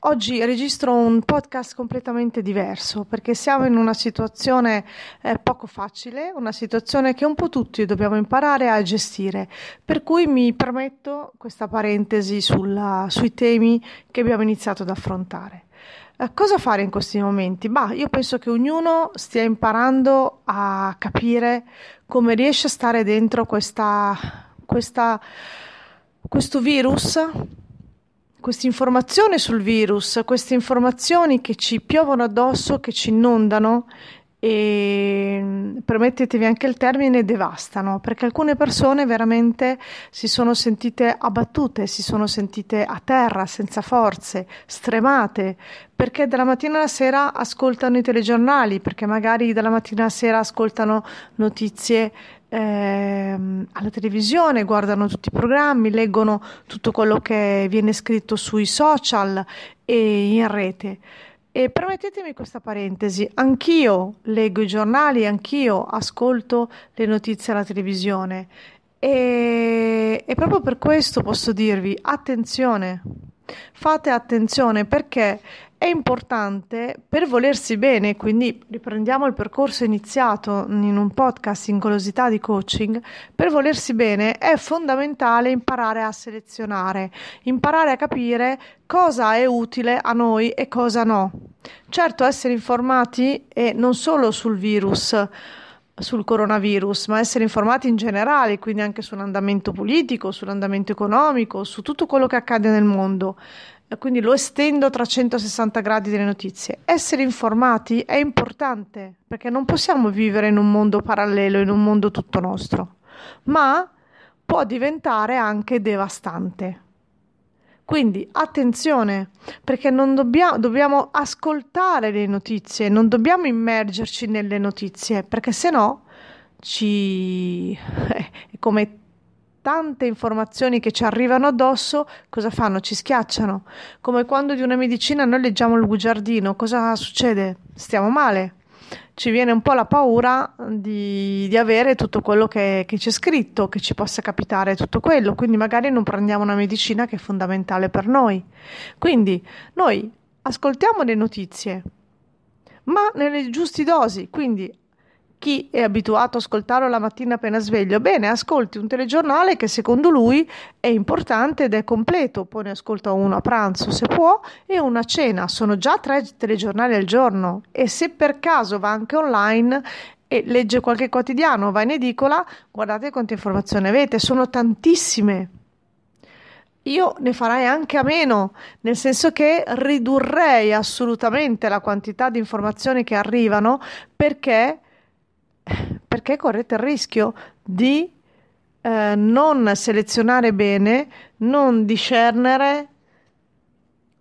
Oggi registro un podcast completamente diverso perché siamo in una situazione eh, poco facile, una situazione che un po' tutti dobbiamo imparare a gestire, per cui mi permetto questa parentesi sulla, sui temi che abbiamo iniziato ad affrontare. Eh, cosa fare in questi momenti? Bah, io penso che ognuno stia imparando a capire come riesce a stare dentro questa, questa, questo virus questa informazione sul virus, queste informazioni che ci piovono addosso, che ci inondano e permettetevi anche il termine devastano perché alcune persone veramente si sono sentite abbattute, si sono sentite a terra, senza forze, stremate perché dalla mattina alla sera ascoltano i telegiornali, perché magari dalla mattina alla sera ascoltano notizie eh, alla televisione, guardano tutti i programmi, leggono tutto quello che viene scritto sui social e in rete. E permettetemi questa parentesi, anch'io leggo i giornali, anch'io ascolto le notizie alla televisione e, e proprio per questo posso dirvi attenzione, fate attenzione perché è importante per volersi bene, quindi riprendiamo il percorso iniziato in un podcast in di coaching, per volersi bene è fondamentale imparare a selezionare, imparare a capire cosa è utile a noi e cosa no. Certo essere informati e non solo sul virus, sul coronavirus, ma essere informati in generale, quindi anche sull'andamento politico, sull'andamento economico, su tutto quello che accade nel mondo quindi lo estendo a 360 gradi delle notizie. Essere informati è importante perché non possiamo vivere in un mondo parallelo, in un mondo tutto nostro, ma può diventare anche devastante. Quindi attenzione, perché non dobbiamo, dobbiamo ascoltare le notizie, non dobbiamo immergerci nelle notizie, perché se no ci... è come tante informazioni che ci arrivano addosso, cosa fanno? Ci schiacciano. Come quando di una medicina noi leggiamo il bugiardino, cosa succede? Stiamo male. Ci viene un po' la paura di, di avere tutto quello che, che c'è scritto, che ci possa capitare tutto quello, quindi magari non prendiamo una medicina che è fondamentale per noi. Quindi noi ascoltiamo le notizie, ma nelle giuste dosi, quindi chi è abituato ad ascoltarlo la mattina appena sveglio? Bene, ascolti un telegiornale che secondo lui è importante ed è completo, poi ne ascolta uno a pranzo se può e una a cena. Sono già tre telegiornali al giorno e se per caso va anche online e legge qualche quotidiano, va in edicola, guardate quante informazioni avete, sono tantissime. Io ne farei anche a meno, nel senso che ridurrei assolutamente la quantità di informazioni che arrivano perché perché correte il rischio di eh, non selezionare bene, non discernere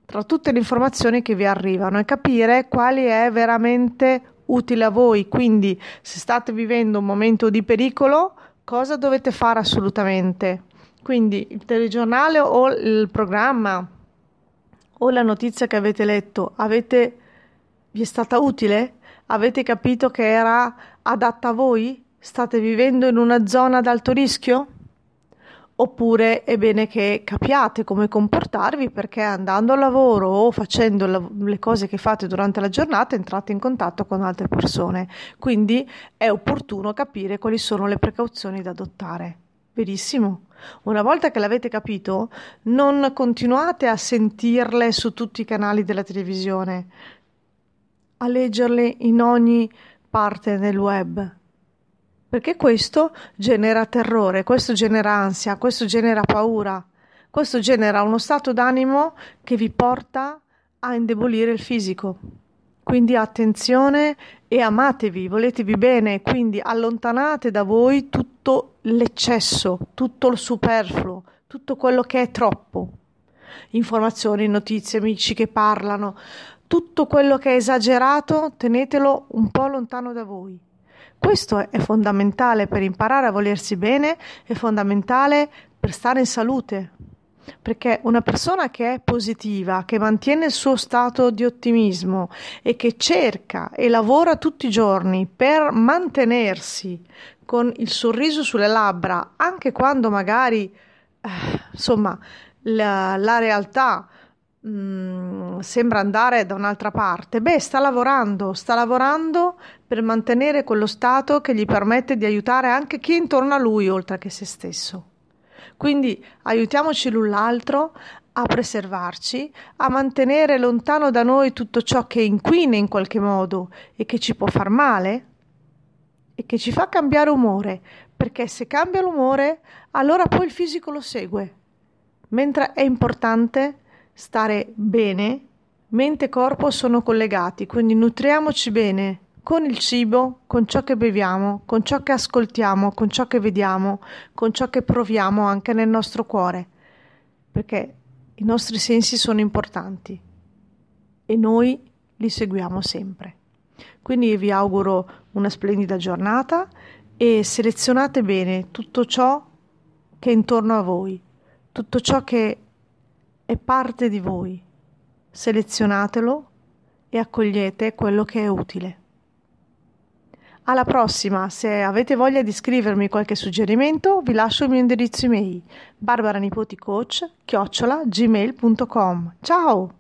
tra tutte le informazioni che vi arrivano e capire quali è veramente utile a voi. Quindi, se state vivendo un momento di pericolo, cosa dovete fare assolutamente? Quindi il telegiornale o il programma o la notizia che avete letto, avete, vi è stata utile? Avete capito che era adatta a voi? State vivendo in una zona ad alto rischio? Oppure è bene che capiate come comportarvi perché andando al lavoro o facendo le cose che fate durante la giornata entrate in contatto con altre persone. Quindi è opportuno capire quali sono le precauzioni da adottare. Verissimo. Una volta che l'avete capito, non continuate a sentirle su tutti i canali della televisione a leggerle in ogni parte del web. Perché questo genera terrore, questo genera ansia, questo genera paura, questo genera uno stato d'animo che vi porta a indebolire il fisico. Quindi attenzione e amatevi, voletevi bene, quindi allontanate da voi tutto l'eccesso, tutto il superfluo, tutto quello che è troppo. Informazioni, notizie, amici che parlano, tutto quello che è esagerato tenetelo un po' lontano da voi. Questo è fondamentale per imparare a volersi bene, è fondamentale per stare in salute. Perché una persona che è positiva, che mantiene il suo stato di ottimismo e che cerca e lavora tutti i giorni per mantenersi con il sorriso sulle labbra, anche quando magari, eh, insomma, la, la realtà mm, sembra andare da un'altra parte, beh, sta lavorando, sta lavorando per mantenere quello stato che gli permette di aiutare anche chi è intorno a lui, oltre che se stesso. Quindi aiutiamoci l'un l'altro a preservarci, a mantenere lontano da noi tutto ciò che inquina in qualche modo e che ci può far male e che ci fa cambiare umore, perché se cambia l'umore, allora poi il fisico lo segue. Mentre è importante stare bene, mente e corpo sono collegati, quindi nutriamoci bene con il cibo, con ciò che beviamo, con ciò che ascoltiamo, con ciò che vediamo, con ciò che proviamo anche nel nostro cuore, perché i nostri sensi sono importanti e noi li seguiamo sempre. Quindi vi auguro una splendida giornata e selezionate bene tutto ciò che è intorno a voi, tutto ciò che è parte di voi. Selezionatelo e accogliete quello che è utile. Alla prossima, se avete voglia di scrivermi qualche suggerimento, vi lascio il mio indirizzo email barbaranipoticoach chiocciola. Ciao!